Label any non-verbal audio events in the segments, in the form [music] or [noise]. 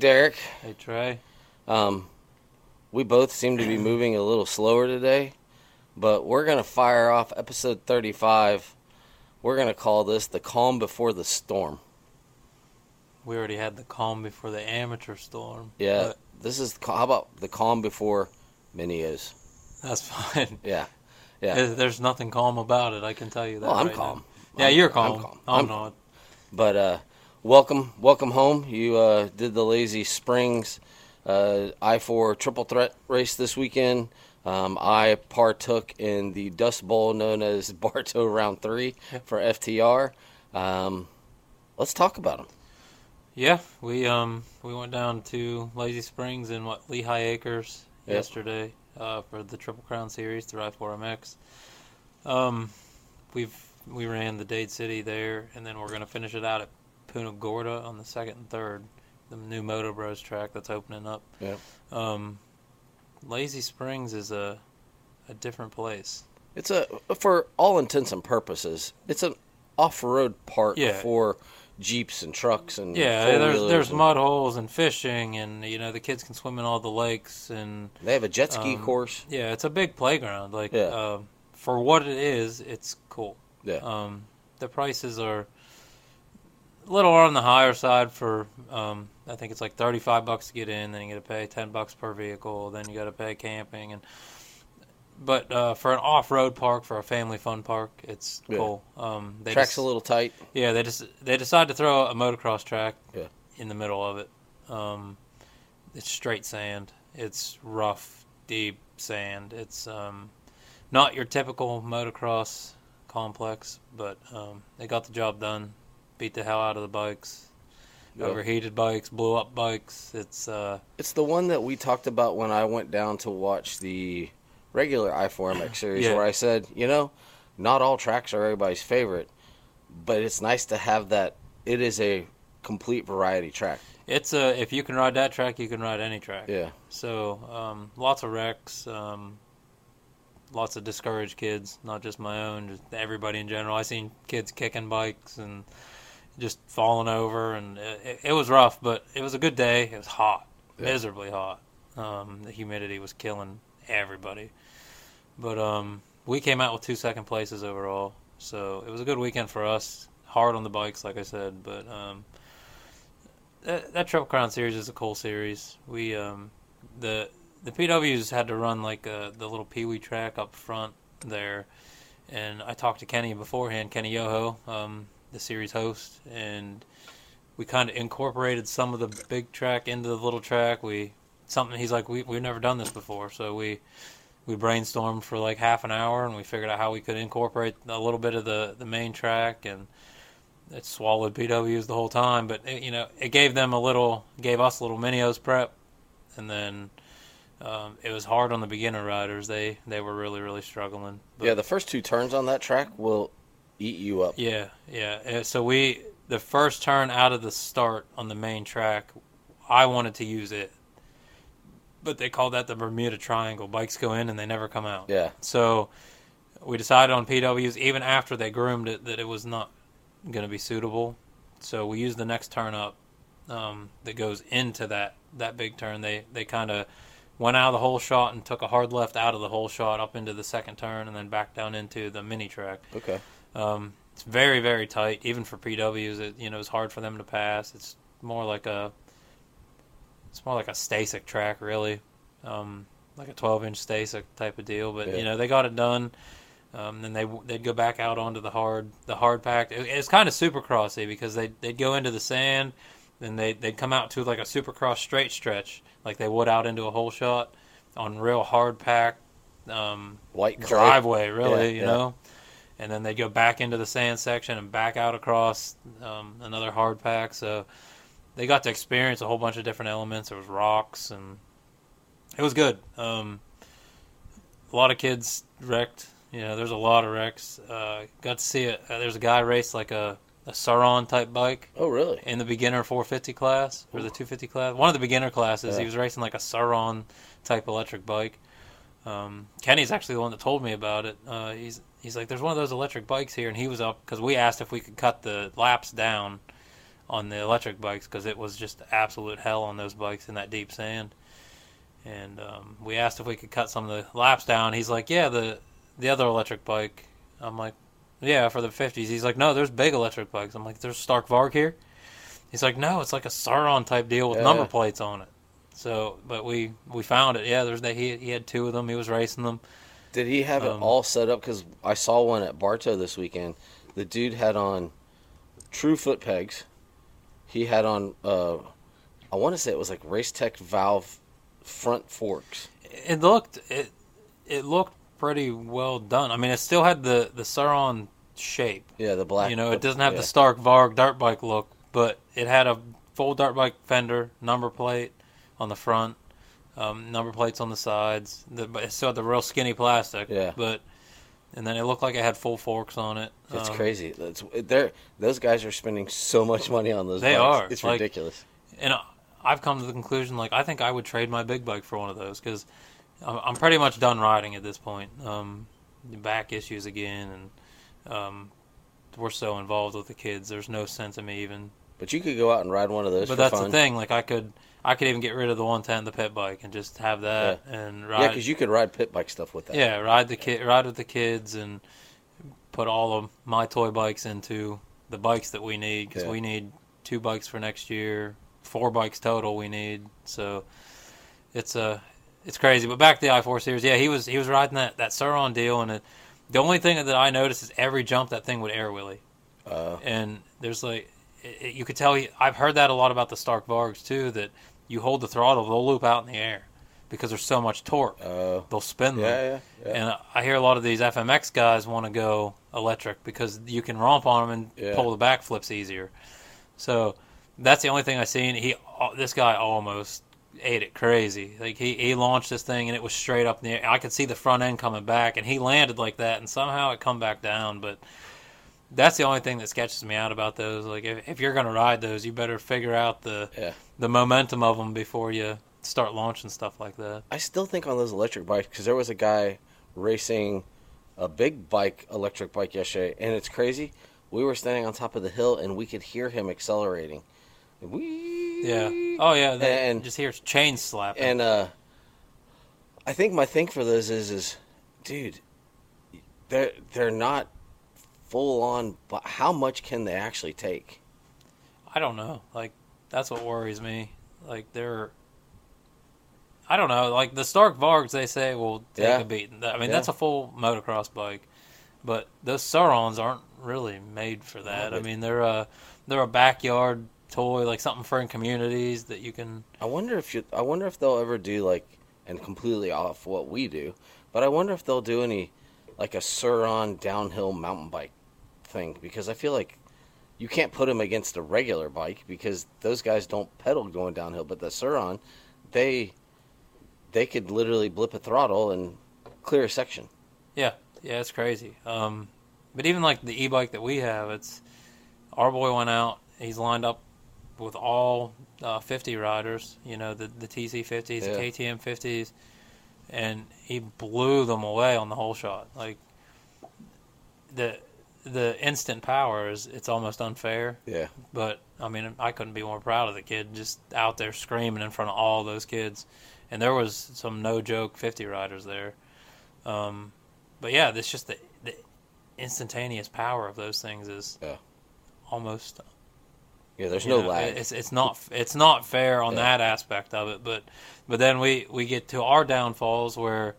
Derac. Hey Trey. Um, we both seem to be [clears throat] moving a little slower today, but we're gonna fire off episode 35. We're gonna call this the calm before the storm. We already had the calm before the amateur storm. Yeah, but this is how about the calm before Minios? that's [laughs] fine. Yeah, yeah. There's nothing calm about it. I can tell you that. Well, I'm right calm. now. Yeah, I'm- you're I'm calm. calm. I'm, I'm not. But uh, welcome, welcome home. You uh, did the Lazy Springs uh, I four triple threat race this weekend. Um, I partook in the Dust Bowl known as [laughs] Bartow Round Three for FTR. Um, let's talk about them. Yeah, we um we went down to Lazy Springs and what Lehigh Acres Yep. yesterday uh, for the Triple Crown Series through I4MX. Um, we've we ran the Dade City there, and then we're gonna finish it out at Punta Gorda on the second and third, the new Moto Bros track that's opening up. Yep. Um, Lazy Springs is a a different place. It's a for all intents and purposes, it's an off-road park Yeah. for jeeps and trucks and Yeah, there's there's and- mud holes and fishing, and you know the kids can swim in all the lakes and They have a jet ski um, course. Yeah, it's a big playground. Like, Yeah. um, for what it is, it's cool. Yeah. Um, the prices are a little on the higher side for. Um, I think it's like thirty-five bucks to get in. Then you got to pay ten bucks per vehicle. Then you got to pay camping and. But uh, for an off-road park, for a family fun park, it's Yeah. cool. Um, they Track's just- a little tight. yeah, they just they decided to throw a motocross track Yeah. in the middle of it. Um, it's straight sand. It's rough, deep sand. It's um, not your typical motocross complex, but um, they got the job done. Beat the hell out of the bikes. Yeah. Overheated bikes, blew up bikes. It's uh, It's the one that we talked about when I went down to watch the regular I4MX [laughs] series, Yeah. where I said, you know, not all tracks are everybody's favorite, but it's nice to have that. It is a complete variety track. it's a if you can ride that track, you can ride any track. Yeah, So um, lots of wrecks, um, lots of discouraged kids, not just my own, just everybody in general. I seen kids kicking bikes and just falling over, and it, it was rough, but it was a good day. It was hot, Yeah. miserably hot. Um, the humidity was killing everybody, but um, we came out with two second places overall, so it was a good weekend for us. Hard on the bikes, like I said, but um, that, that Triple Crown series is a cool series. We um, the the PWs had to run like uh, the little Pee Wee track up front there, and I talked to Kenny beforehand, Kenny Yoho, um, the series host, and we kind of incorporated some of the big track into the little track. We something he's like we we've never done this before, so we we brainstormed for like half an hour and we figured out how we could incorporate a little bit of the the main track and it swallowed PWs the whole time, but it, you know it gave them a little, gave us a little Minios prep, and then um, it was hard on the beginner riders. They they were really really struggling. But, yeah. The first two turns on that track will eat you up. yeah yeah. So we the first turn out of the start on the main track, I wanted to use it, but they called that the Bermuda Triangle. Bikes go in and they never come out. Yeah, So we decided on PWs even after they groomed it that it was not going to be suitable. So we used the next turn up um, that goes into that that big turn. They they kind of went out of the whole shot and took a hard left out of the whole shot up into the second turn and then back down into the mini track. okay. Um, it's very very tight even for PWs. It you know it's hard for them to pass. It's more like a it's more like a STACYC track really, um, like a 12 inch STACYC type of deal. But Yeah. you know they got it done. Um, then they they'd go back out onto the hard the hard packed. It, it's kind of supercrossy because they they'd go into the sand, then they they'd come out to like a supercross straight stretch like they would out into a hole shot on real hard pack um, White driveway, really, Yeah, you yeah. know. And then they go back into the sand section and back out across um, another hard pack. So they got to experience a whole bunch of different elements. There was rocks, and it was good. Um, a lot of kids wrecked. You know, there's a lot of wrecks. Uh, got to see it. Uh, there's a guy race like a a Sur-Ron type bike Oh, really? in the beginner 450 class or the 250 class. One of the beginner classes, Yeah. he was racing like a Sur-Ron type electric bike. Um, Kenny's actually the one that told me about it. Uh, he's he's like, there's one of those electric bikes here, and he was up because we asked if we could cut the laps down on the electric bikes because it was just absolute hell on those bikes in that deep sand. And um, we asked if we could cut some of the laps down. He's like, "Yeah, the the other electric bike." I'm like, "Yeah, for the 50s." He's like, "No, there's big electric bikes." I'm like, "There's Stark Varg here." He's like, "No, it's like a Sur-Ron type deal with Yeah. number plates on it." So, but we we found it. Yeah, there's that. He he had two of them. He was racing them. Did he have it Um, all set up? Because I saw one at Bartow this weekend. The dude had on true foot pegs. He had on, uh, I want to say it was like Race Tech valve front forks. It looked it it looked pretty well done. I mean, it still had the the Sur-Ron shape. Yeah, the black. you know, it doesn't have yeah. the Stark Varg dirt bike look, but it had a full dirt bike fender, number plate on the front, um, number plates on the sides. The, but it still had the real skinny plastic. Yeah. But and then it looked like it had full forks on it. It's Um, crazy. That's they're those guys are spending so much money on those. They bikes. are, It's like- ridiculous. and I've come to the conclusion like I think I would trade my big bike for one of those because I'm I'm pretty much done riding at this point. Um, back issues again, and um, we're so involved with the kids. There's no sense in me even. But you could go out and ride one of those. But that's fun. the thing. Like I could, I could even get rid of the 110, the pit bike, and just have that and ride. Yeah, because you could ride pit bike stuff with that. yeah, ride the kid, ride with the kids, and put all of my toy bikes into the bikes that we need because Yeah. we need two bikes for next year, four bikes total we need. So it's a it's crazy. But back to the i4 series, yeah, he was he was riding that that Sur-Ron deal, and it, the only thing that I noticed is every jump that thing would air wheelie, Uh, and there's like it- you could tell. He, I've heard that a lot about the Stark Vargs too. That you hold the throttle, they'll loop out in the air because there's so much torque. uh, They'll spin them. yeah, yeah, yeah. And I hear a lot of these FMX guys want to go electric because you can romp on them and pull the back flips easier. So that's the only thing I seen. He, this guy almost ate it crazy. Like he, he launched this thing and it was straight up in the air. I could see the front end coming back, and he landed like that, and somehow it come back down. But that's the only thing that sketches me out about those. Like if, if you're gonna ride those, you better figure out the Yeah. the momentum of them before you start launching stuff like that. I still think on those electric bikes because there was a guy racing a big bike, electric bike yesterday, and it's crazy. We were standing on top of the hill and we could hear him accelerating. Whee! Yeah. Oh yeah. That, And- just hear chains slapping. And uh, I think my thing for those is, is, dude, they're they're not full on. But how much can they actually take? I don't know. Like that's what worries me. Like they're I don't know. Like the Stark Vargs, they say will take Yeah. a beating. I mean, Yeah. that's a full motocross bike, but those Sur-Rons aren't really made for that. I mean, they're a they're a backyard toy, like something for in communities that you can. I wonder if you. I wonder if they'll ever do like, and completely off what we do, but I wonder if they'll do any, like a Sur-Ron downhill mountain bike thing because I feel like you can't put them against a regular bike because those guys don't pedal going downhill, but the Sur-Ron, they, they could literally blip a throttle and clear a section. Yeah, yeah, it's crazy. Um, but even like the e-bike that we have, it's our boy went out. He's lined up with all uh, 50 riders. You know, the the TC50s, Yeah. the KTM 50s, and he blew them away on the whole shot. Like the the instant power is it's almost unfair. Yeah. But I mean, I couldn't be more proud of the kid just out there screaming in front of all those kids. And there was some no joke 50 riders there. Um, but yeah, it's just the, the instantaneous power of those things is Yeah. almost Yeah, there's no know, lag. It's it's not it's not fair on Yeah. that aspect of it. But but then we we get to our downfalls where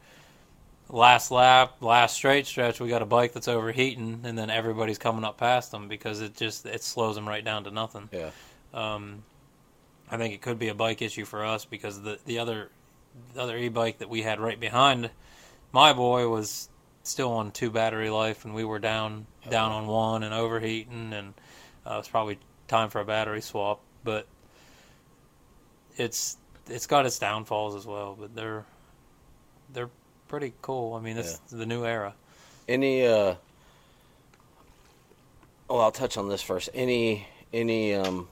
last lap, last straight stretch, we got a bike that's overheating, and then everybody's coming up past them because it just it slows them right down to nothing. Yeah. Um, I think it could be a bike issue for us because the the other the other e-bike that we had right behind my boy was still on two battery life, and we were down down on one and overheating, and uh, it's probably time for a battery swap. But it's it's got its downfalls as well, but they're they're pretty cool. I mean, it's the new era. Any uh well I'll touch on this first. Any any um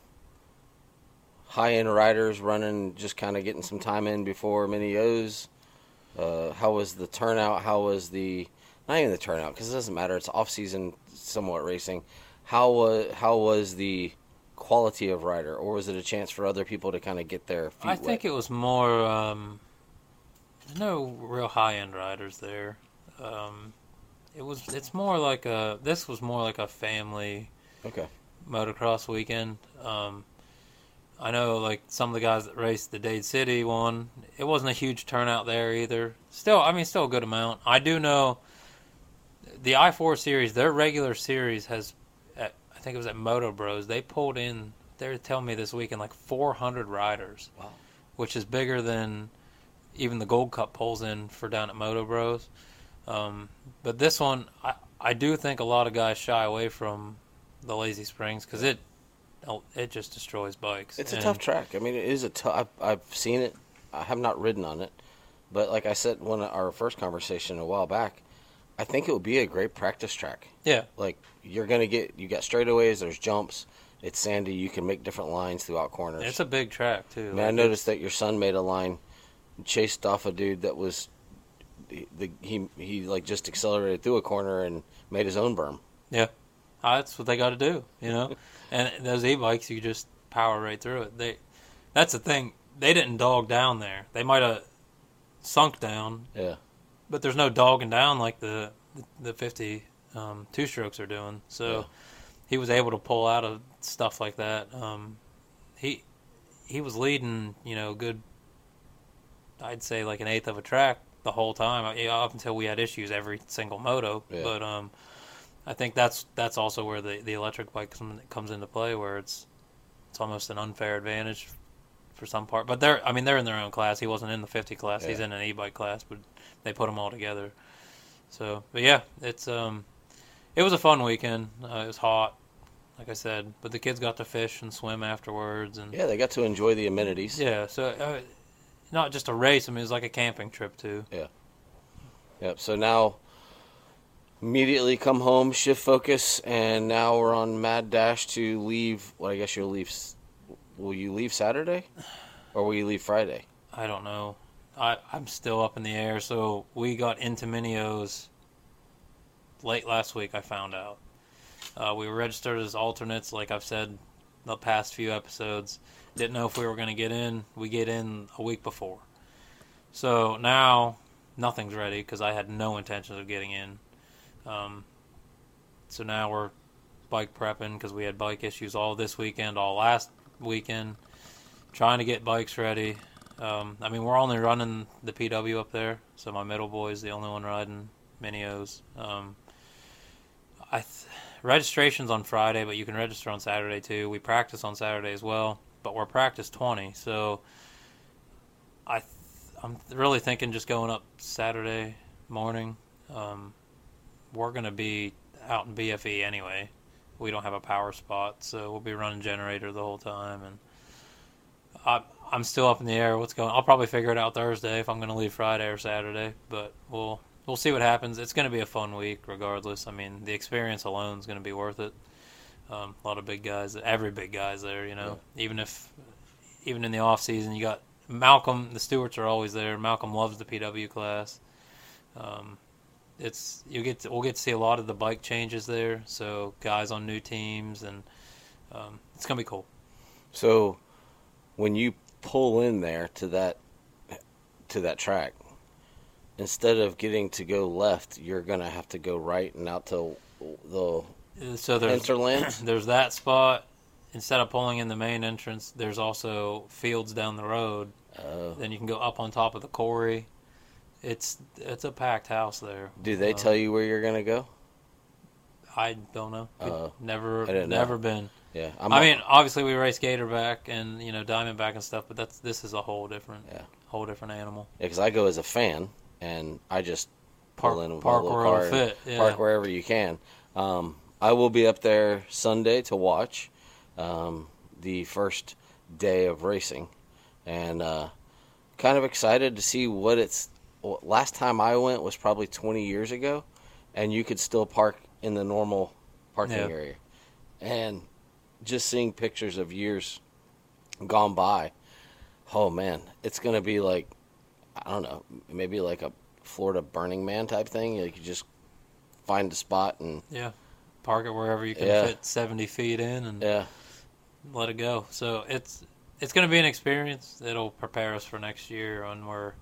high end riders running just kinda getting some time in before mini O's? Uh how was the turnout? How was the not even the turnout because it doesn't matter, it's off season somewhat racing. How was how was the quality of rider, or was it a chance for other people to kind of get their feet I think wet? it was more. Um, no real high end riders there. Um, it was. It's more like a. This was more like a family Okay. motocross weekend. Um, I know, like some of the guys that raced the Dade City one, it wasn't a huge turnout there either. Still, I mean, still a good amount. I do know the I four series, their regular series has, at, I think it was at Moto Bros. They pulled in. They're telling me this weekend like 400 riders, Wow. which is bigger than even the Gold Cup pulls in for down at Moto Bros. Um, but this one, I, I do think a lot of guys shy away from the Lazy Springs because it it just destroys bikes. It's a tough track. I mean, it is a tough. I've, I've seen it. I have not ridden on it, but like I said when our first conversation a while back, I think it would be a great practice track. Yeah, Like you're gonna get you got straightaways, there's jumps, it's sandy. You can make different lines throughout corners. it's a big track too. I mean, I Like, noticed that your son made a line, chased off a dude that was, the, the he he like just accelerated through a corner and made his own berm. uh, that's what they got to do, you know. [laughs] and those e-bikes, you just power right through it. They, that's the thing. They didn't dog down there. They might have sunk down, Yeah, but there's no dogging down like the the 50 um, two strokes are doing. So Yeah. he was able to pull out of stuff like that. Um, he he was leading, you know, good. I'd say like an eighth of a track the whole time uh, up until we had issues every single moto. Yeah. But um, I think that's that's also where the the electric bike comes comes into play, where it's it's almost an unfair advantage for some part. But they're I mean they're in their own class. He wasn't in the 50 class. He's in an e-bike class, but they put them all together. So, but yeah, it's um, it was a fun weekend. Uh, it was hot, like I said, but the kids got to fish and swim afterwards, and yeah, they got to enjoy the amenities. yeah, so uh, not just a race. I mean, it was like a camping trip too. Yeah. Yep. So now, immediately come home, shift focus, and now we're on mad dash to leave. Well, I guess you'll leave. Will you leave Saturday, or will you leave Friday? I don't know. I I'm still up in the air. So we got into Minios late last week. I found out. Uh, we were registered as alternates, like I've said the past few episodes. Didn't know if we were going to get in. We get in a week before. So now nothing's ready because I had no intentions of getting in. Um, so now we're bike prepping because we had bike issues all this weekend, all last weekend, trying to get bikes ready. Um, I mean, we're only running the PW up there, so my middle boy is the only one riding Minios. Um, I th- registration's on Friday, but you can register on Saturday too. We practice on Saturday as well, but we're practice twenty, so I th- I'm really thinking just going up Saturday morning. Um, we're gonna be out in BFE anyway. We don't have a power spot, so we'll be running generator the whole time, and I, I'm still up in the air. What's going? I'll probably figure it out Thursday if I'm going to leave Friday or Saturday, but we'll we'll see what happens. It's going to be a fun week, regardless. I mean, the experience alone is going to be worth it. Um, a lot of big guys, every big guy's there. You know, even if even in the off season, you got Malcolm. The Stewarts are always there. Malcolm loves the PW class. Um, it's you get to, we'll get to see a lot of the bike changes there. So guys on new teams, and um, it's gonna be cool. So, when you pull in there to that to that track, instead of getting to go left, you're gonna have to go right and out to the So there's [clears throat] there's that spot. Instead of pulling in the main entrance, there's also fields down the road. Uh, Then you can go up on top of the quarry. It's it's a packed house there. do they Uh, tell you where you're gonna go? I don't know. Uh, never didn't know. never been. Yeah, I'm, I mean, obviously we race Gatorback and you know Diamondback and stuff, but that's this is a whole different Yeah. whole different animal. because I go as a fan, and I just pull Park, in with park my little car fit. Yeah. park wherever you can. Um, I will be up there Sunday to watch um, the first day of racing, and uh, kind of excited to see what it's. Well, last time I went was probably 20 years ago, and you could still park in the normal parking Yeah. area, and just seeing pictures of years gone by. Oh man, it's gonna be like I don't know, maybe like a Florida Burning Man type thing. Like you just find a spot and Yeah, park it wherever you can Yeah. fit seventy feet in, and yeah, let it go. So it's it's going to be an experience. It'll prepare us for next year when we're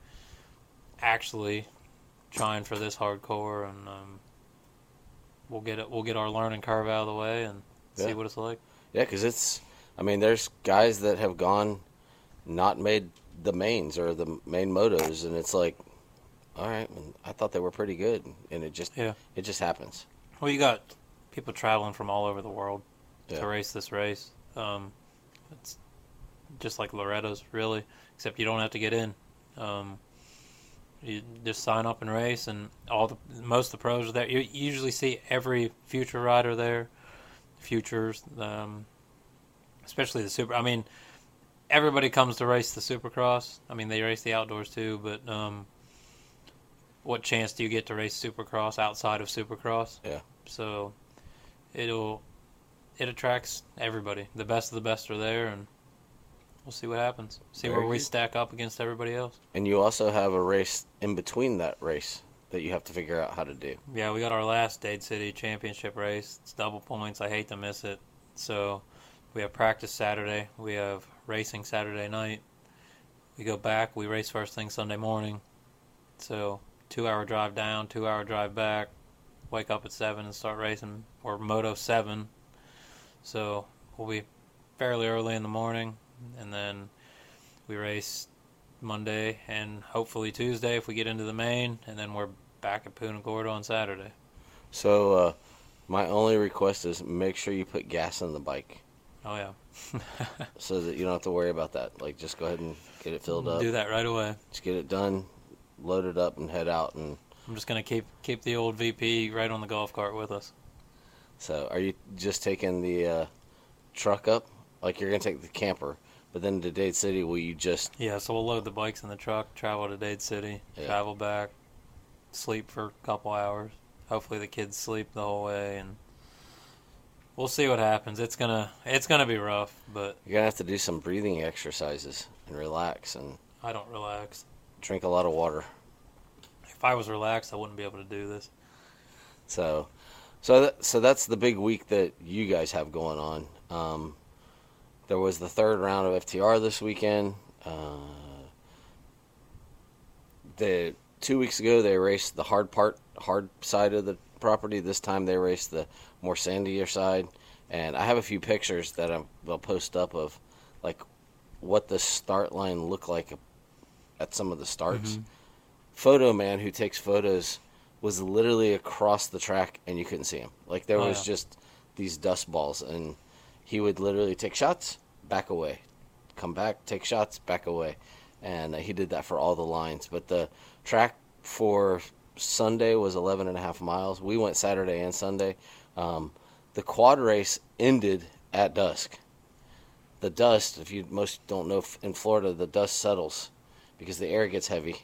actually trying for this hardcore, and um, we'll get it. We'll get our learning curve out of the way and Yeah. see what it's like. Yeah, because it's. I mean, there's guys that have gone, not made the mains or the main motos, and it's like, all right, I thought they were pretty good, and it just Yeah. it just happens. Well, you got people traveling from all over the world Yeah. to race this race. Um, it's just like Loretta's, really, except you don't have to get in. Um, you just sign up and race, and all the most of the pros are there. You usually see every future rider there, futures, um, especially the super. I mean, everybody comes to race the Supercross. I mean, they race the outdoors too, but um, what chance do you get to race Supercross outside of Supercross? Yeah. So it'll it attracts everybody. The best of the best are there, and we'll see what happens. See Very where we good. stack up against everybody else. And you also have a race in between that race that you have to figure out how to do. Yeah, we got our last Dade City Championship race. It's double points. I hate to miss it. So we have practice Saturday. We have racing Saturday night. We go back. We race first thing Sunday morning. So two hour drive down, two hour drive back. Wake up at seven and start racing. Or Moto seven. So we'll be fairly early in the morning, and then we race Monday and hopefully Tuesday if we get into the main, and then we're back at Punta Gorda on Saturday. So uh, my only request is make sure you put gas in the bike Oh yeah, [laughs] so that you don't have to worry about that. Like just go ahead and get it filled up. do that right away. Just get it done, load it up, and head out. And I'm just gonna keep keep the old VP right on the golf cart with us. so, are you just taking the uh, truck up? Like you're gonna take the camper, but then to Dade City, will you just? Yeah, so we'll load the bikes in the truck, travel to Dade City, Yeah. travel back, sleep for a couple hours. Hopefully the kids sleep the whole way, and we'll see what happens. It's gonna it's gonna be rough, but You're gonna have to do some breathing exercises and relax and I don't relax. drink a lot of water. If I was relaxed, I wouldn't be able to do this. So, so that, so that's the big week that you guys have going on. Um, there was the third round of FTR this weekend. Uh, the two weeks ago they raced the hard part, hard side of the property. This time they raced the more sandier side, and I have a few pictures that I'm, I'll post up of like what the start line looked like at some of the starts. Photo man who takes photos was literally across the track and you couldn't see him. Like there Oh, was yeah. just these dust balls and he would literally take shots, back away, come back, take shots, back away. And uh, he did that for all the lines. But the track for Sunday was 11 and a half miles. We went Saturday and Sunday. Um, the quad race ended at dusk. The dust, if you most don't know, in Florida, the dust settles because the air gets heavy.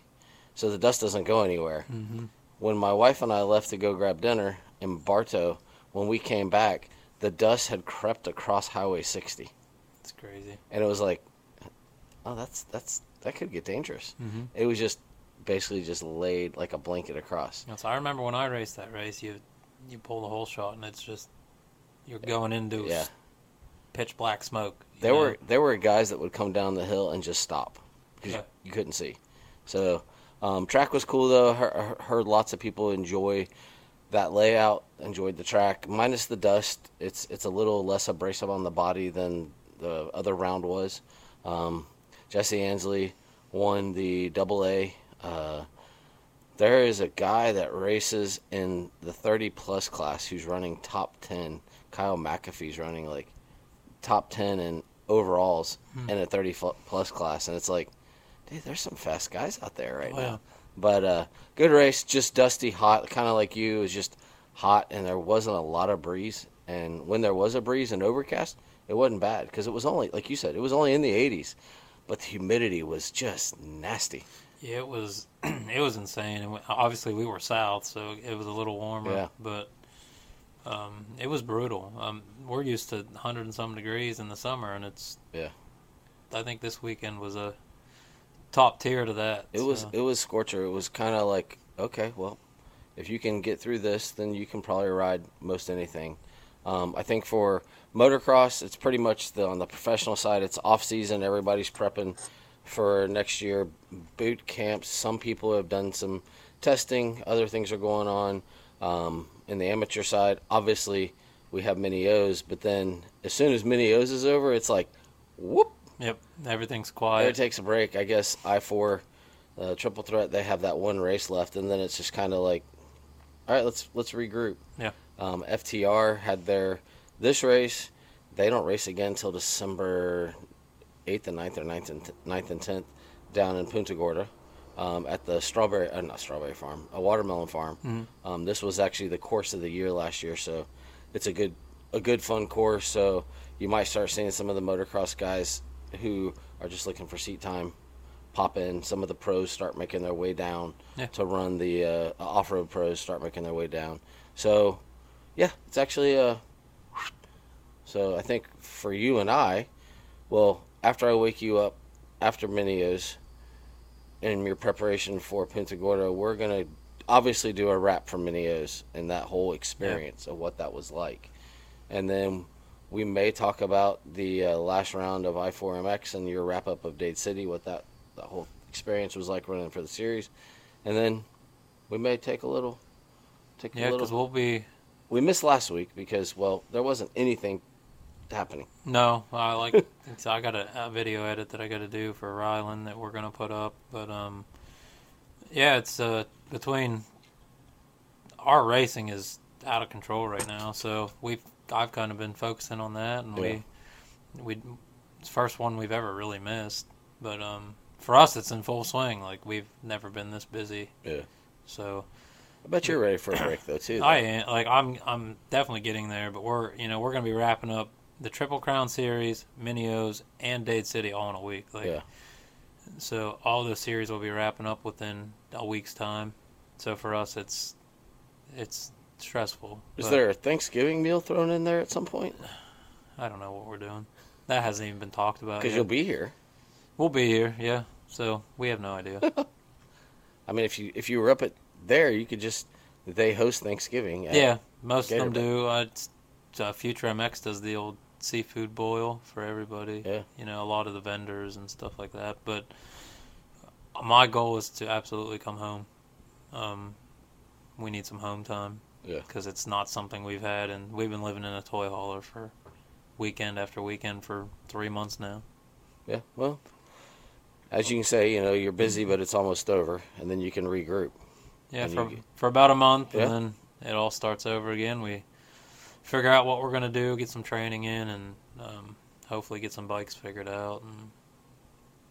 So the dust doesn't go anywhere Mm-hmm. when my wife and I left to go grab dinner in Bartow, when we came back, the dust had crept across Highway 60, It's crazy. and it was like, oh, that's that's that could get dangerous. Mm-hmm. It was just basically just laid like a blanket across. So I remember when I raced that race, you you pull the whole shot and it's just you're going into Yeah, pitch black smoke. there know? were there were guys that would come down the hill and just stop because Yeah. you couldn't see. So um, track was cool though. Heard, heard lots of people enjoy that layout. Enjoyed the track minus the dust. It's it's a little less abrasive on the body than the other round was. Um, Jesse Ansley won the double A. Uh, there is a guy that races in the 30 plus class who's running top 10. Kyle McAfee's running like top 10 in overalls Hmm. in a 30 plus class. And it's like, there's some fast guys out there right Oh, now. yeah. But uh, good race, just dusty, hot, kind of like you. It was just hot, and there wasn't a lot of breeze. And when there was a breeze and overcast, it wasn't bad because it was only, like you said, it was only in the 80s. But the humidity was just nasty. Yeah, it was [clears throat] it was insane. And obviously, we were south, so it was a little warmer. Yeah. But um, it was brutal. Um, we're used to 100 and some degrees in the summer, and it's Yeah. I think this weekend was a top tier to that. It was it was scorcher. It was kind of like okay, well, if you can get through this, then you can probably ride most anything. Um, I think for motocross, it's pretty much the, on the professional side. It's off season. Everybody's prepping for next year. Boot camps. Some people have done some testing. Other things are going on. Um, in the amateur side, obviously we have mini O's, but then as soon as mini O's is over, it's like, whoop, Yep, everything's quiet. it takes a break. I guess I four, uh, triple threat, they have that one race left, and then it's just kind of like, all right, let's let's regroup. Yeah. Um, FTR had their this race. They don't race again until December eighth and 9th or 9th and 9th and tenth down in Punta Gorda. Um, at the strawberry, uh, not strawberry farm, a watermelon farm. Mhm. Um, this was actually the course of the year last year, so it's a good, a good fun course. So you might start seeing some of the motocross guys who are just looking for seat time pop in. Some of the pros start making their way down Yeah. to run. The uh, off-road pros start making their way down. So, yeah, it's actually uh So I think for you and I, well, after I wake you up after Minios in your preparation for Punta Gorda, we're gonna obviously do a wrap for Minios and that whole experience of what that was like, and then we may talk about the uh, last round of I4MX and your wrap up of Dade City, what that the whole experience was like running for the series, and then we may take a little take Yeah, a because little. we'll be. We missed last week because well, there wasn't anything happening. No, I like. [laughs] it's, I got a, a video edit that I got to do for Ryland that we're gonna put up, but um, yeah, it's uh between our racing is out of control right now, so we've I've kind of been focusing on that, and we we it's the first one we've ever really missed, but um for us it's in full swing. Like we've never been this busy. Yeah. So I bet you're ready for a break though too. though. I am like I'm I'm definitely getting there, but we're you know we're gonna be wrapping up the Triple Crown Series, Minios, and Dade City all in a week. Like, Yeah. So all those series will be wrapping up within a week's time. So for us, it's it's stressful. Is but there a Thanksgiving meal thrown in there at some point? I don't know what we're doing. That hasn't even been talked about. Because you'll be here. We'll be here, yeah. So we have no idea. [laughs] I mean, if you if you were up at there, you could just they host Thanksgiving. yeah, most of them Gator do. Uh, it's, uh, Future MX does the old seafood boil for everybody. Yeah. You know, a lot of the vendors and stuff like that. But my goal is to absolutely come home. Um, we need some home time. Yeah. Because it's not something we've had, and we've been living in a toy hauler for weekend after weekend for three months now. Yeah. Well, as you can say, you know, you're busy, but it's almost over, and then you can regroup. Yeah, And for you- for about a month, Yeah. and then it all starts over again. We figure out what we're gonna do, get some training in, and um, hopefully get some bikes figured out, and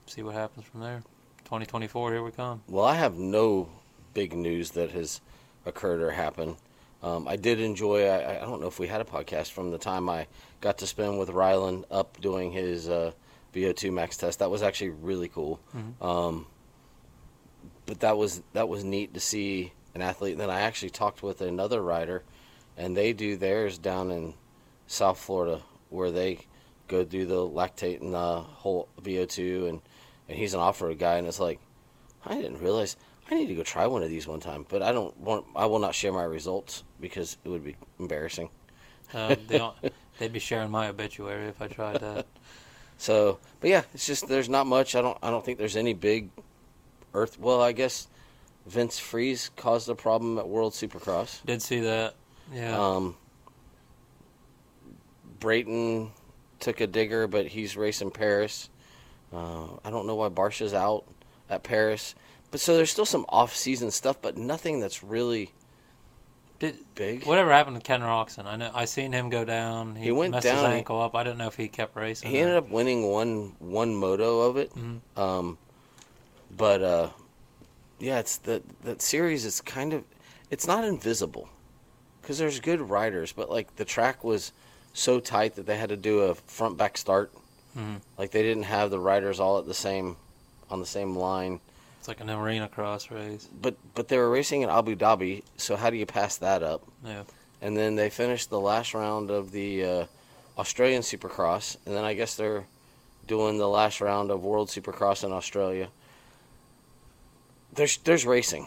see what happens from there. 2024, here we come. Well, I have no big news that has occurred or happened. Um, I did enjoy. I, I don't know if we had a podcast from the time I got to spend with Rylan up doing his uh, VO2 max test. That was actually really cool. Mhm. Um, but that was that was neat to see an athlete. And Then I actually talked with another rider, and they do theirs down in South Florida, where they go do the lactate and the whole VO2, and and he's an off-road guy, and it's like I didn't realize I need to go try one of these one time, but I don't want. I will not share my results because it would be embarrassing. Uh, they don't, [laughs] they'd be sharing my obituary if I tried that. [laughs] So, but yeah, it's just there's not much. I don't. I don't think there's any big Earth. Well, I guess Vince Friese caused a problem at World Supercross. Did see that? Yeah. Um, Brayton took a digger, but he's racing Paris. Uh, I don't know why Barcia's out at Paris, but so there's still some off-season stuff, but nothing that's really Did big. whatever happened to Ken Roczen? I know I seen him go down. He, He went messed down, his ankle up. I don't know if he kept racing. He ended up winning one one moto of it. Mhm. Um, but uh, yeah, it's the that series is kind of it's not invisible because there's good riders, but like the track was so tight that they had to do a front back start. Mhm. Like they didn't have the riders all at the same on the same line. It's like an arena cross race. But but they were racing in Abu Dhabi, so how do you pass that up? Yeah. And then they finished the last round of the uh, Australian Supercross, and then I guess they're doing the last round of World Supercross in Australia. There's there's racing,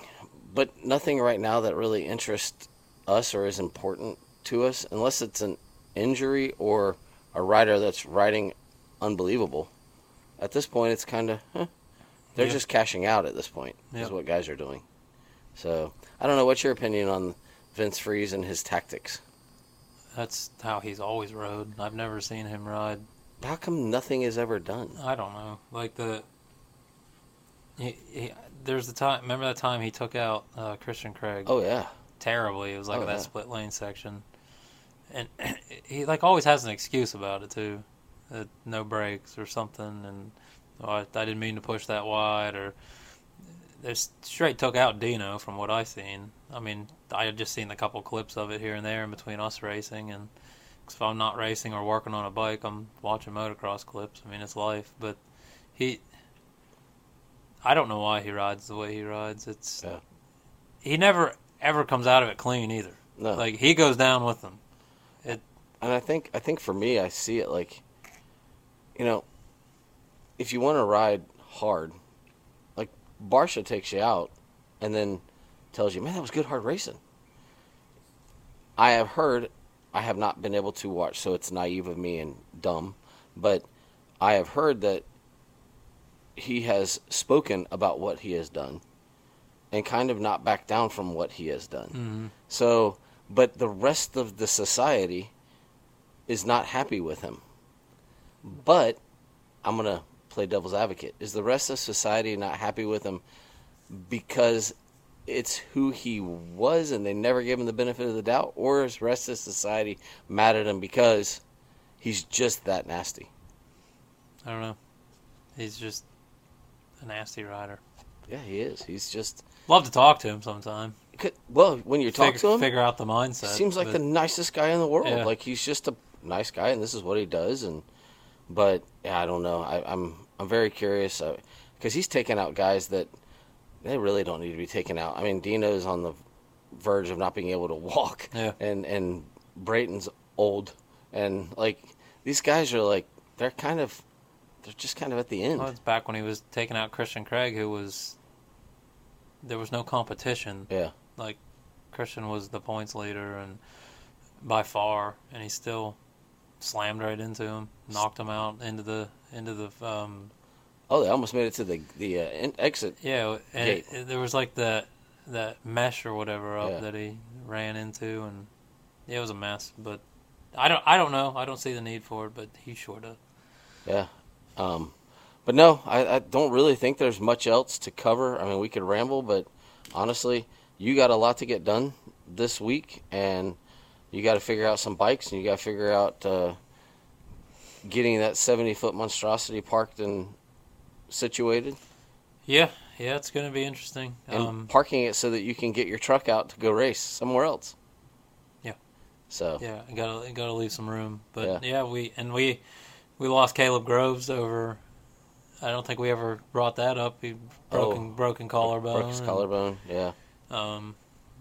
but nothing right now that really interests us or is important to us, unless it's an injury or a rider that's riding unbelievable, at this point it's kind of huh, they're Yeah. just cashing out at this point. Is what guys are doing. So I don't know. What's your opinion on Vince Friese and his tactics? That's how he's always rode. I've never seen him ride. How come nothing is ever done? I don't know. Like the. He, he, there's the time. Remember that time he took out uh, Christian Craig Oh yeah, terribly. It was like Oh, that yeah. split lane section, and [clears throat] he like always has an excuse about it too. That no brakes or something, and oh, I, I didn't mean to push that wide, or they straight took out Dino from what I've seen. I mean, I had just seen a couple clips of it here and there in between us racing, and 'cause if I'm not racing or working on a bike, I'm watching motocross clips. I mean, it's life, but he. I don't know why he rides the way he rides. It's Yeah. he never ever comes out of it clean either. no. Like he goes down with them. It, and I think I think for me, I see it like, you know, if you want to ride hard, like Barcia takes you out, and then tells you, "Man, that was good hard racing." I have heard, I have not been able to watch, so it's naive of me and dumb, but I have heard that he has spoken about what he has done, and kind of not back down from what he has done. Mm-hmm. So, but the rest of the society is not happy with him. But I'm going to play devil's advocate. Is the rest of society not happy with him because it's who he was and they never gave him the benefit of the doubt? Or is the rest of society mad at him because he's just that nasty? I don't know. He's just a nasty rider. Yeah, he is. He's just. Love to talk to him sometime. could- Well, when you talk figure, to him, figure out the mindset. seems like but the nicest guy in the world. Yeah. Like he's just a nice guy, and this is what he does. And but yeah, I don't know. I, I'm I'm very curious uh, because he's taking out guys that they really don't need to be taken out. I mean, Dino's on the verge of not being able to [laughs] walk, Yeah. and and Brayton's old, and like these guys are like they're kind of they're just kind of at the end. Well, it's back when he was taking out Christian Craig, who was there was no competition. Yeah. Like Christian was the points leader and by far, and he still slammed right into him, knocked him out into the into the um, Oh, they almost made it to the the uh, in- exit. yeah, and Gate. it, there was like that that mesh or whatever up Yeah. that he ran into, and it was a mess. But I don't I don't know. I don't see the need for it, but he sure does. Yeah. Um, but no, I, I don't really think there's much else to cover. I mean, we could ramble, but honestly, you got a lot to get done this week, and you got to figure out some bikes, and you got to figure out uh, getting that 70 foot monstrosity parked and situated, Yeah, yeah, it's going to be interesting. and Um, parking it so that you can get your truck out to go race somewhere else. Yeah. So Yeah, I gotta gotta leave some room. But Yeah. yeah. we and we we lost Caleb Groves over. I don't think we ever brought that up. He broken broken collarbone. broke his and, collarbone. Yeah. Um,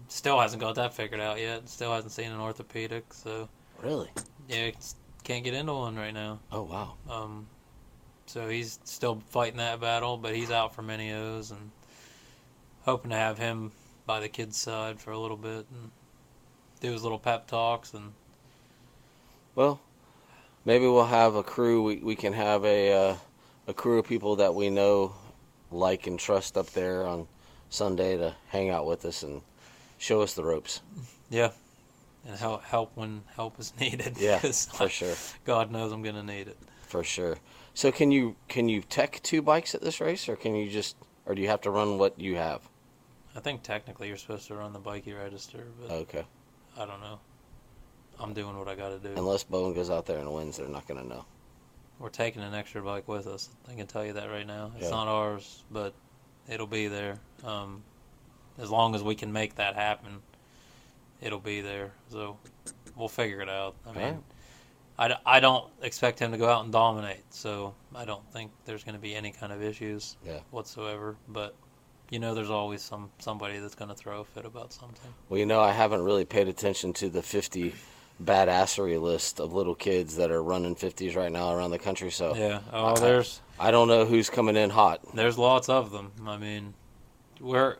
still hasn't got that figured out yet. Still hasn't seen an orthopedic. So Really? yeah, can't get into one right now. Oh wow. Um, so he's still fighting that battle, but he's out for mini O's and hoping to have him by the kid's side for a little bit and do his little pep talks and Well, maybe we'll have a crew. We we can have a uh, a crew of people that we know, like and trust up there on Sunday to hang out with us and show us the ropes. Yeah, and help help when help is [laughs] needed. Yeah, for sure, God knows I'm gonna need it. for sure. So can you can you tech two bikes at this race, or can you just, or do you have to run what you have? I think technically you're supposed to run the bikey register, but Okay. I don't know. I'm doing what I got to do. Unless Bowen goes out there and wins, they're not going to know. We're taking an extra bike with us. I can tell you that right now. It's Yeah. not ours, but it'll be there. Um, as long as we can make that happen, it'll be there. So we'll figure it out. I mean. I, I don't expect him to go out and dominate, so I don't think there's going to be any kind of issues Yeah. whatsoever. But you know, there's always some somebody that's going to throw a fit about something. Well, you know, I haven't really paid attention to the 50 badassery list of little kids that are running 50s right now around the country. So Yeah. Oh, I- there's I don't know who's coming in hot. There's lots of them. I mean, we're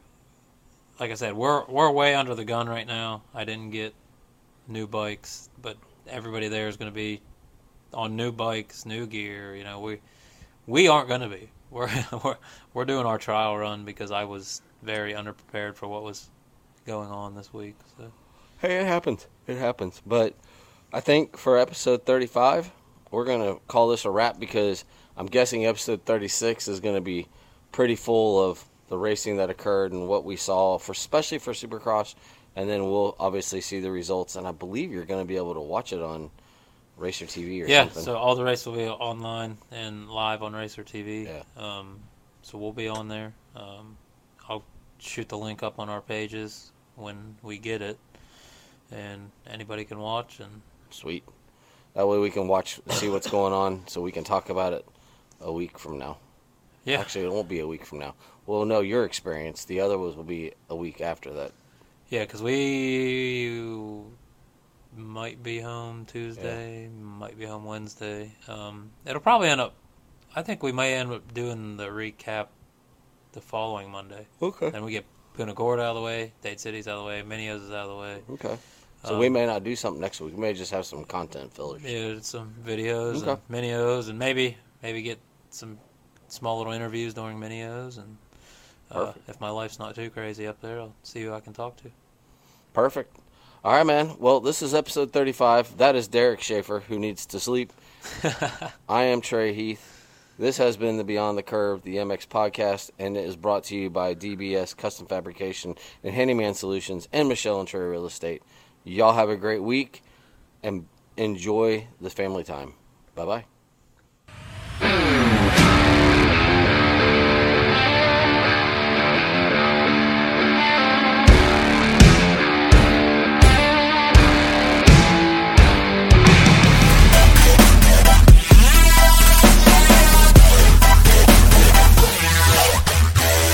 like I said, we're we're way under the gun right now. I didn't get new bikes, but everybody there is going to be on new bikes, new gear. You know, we we aren't going to be. [laughs] We're we're we're doing our trial run because I was very underprepared for what was going on this week. So Hey, it happens. It happens. But I think for episode 35, we're going to call this a wrap because I'm guessing episode 36 is going to be pretty full of the racing that occurred and what we saw, for especially for Supercross. And then we'll obviously see the results. And I believe you're going to be able to watch it on Racer TV or yeah, something. so all the races will be online and live on Racer TV. Yeah. Um, so we'll be on there. Um, I'll shoot the link up on our pages when we get it, and anybody can watch. And Sweet. That way we can watch, see what's going on, so we can talk about it a week from now. Yeah, Actually, it won't be a week from now. We'll know your experience. The other ones will be a week after that. yeah, because we might be home Tuesday, might be home Wednesday. Um, it'll probably end up. I think we may end up doing the recap the following Monday. Okay. Then we get Punta Gorda out of the way, Dade City's out of the way, Mini O's is out of the way. Okay. So Um, we may not do something next week. We may just have some content fillers. Yeah, some videos Okay. and mini O's, and maybe maybe get some small little interviews during mini O's. And uh, if my life's not too crazy up there, I'll see who I can talk to. Perfect. All right, man. Well, this is episode 35. That is Derac Shaffer, who needs to sleep. [laughs] I am Trey Heath. This has been the Beyond the Curve, the MX podcast, and it is brought to you by DBS Custom Fabrication and Handyman Solutions and Michelle and Trey Real Estate. Y'all have a great week and enjoy the family time. Bye bye.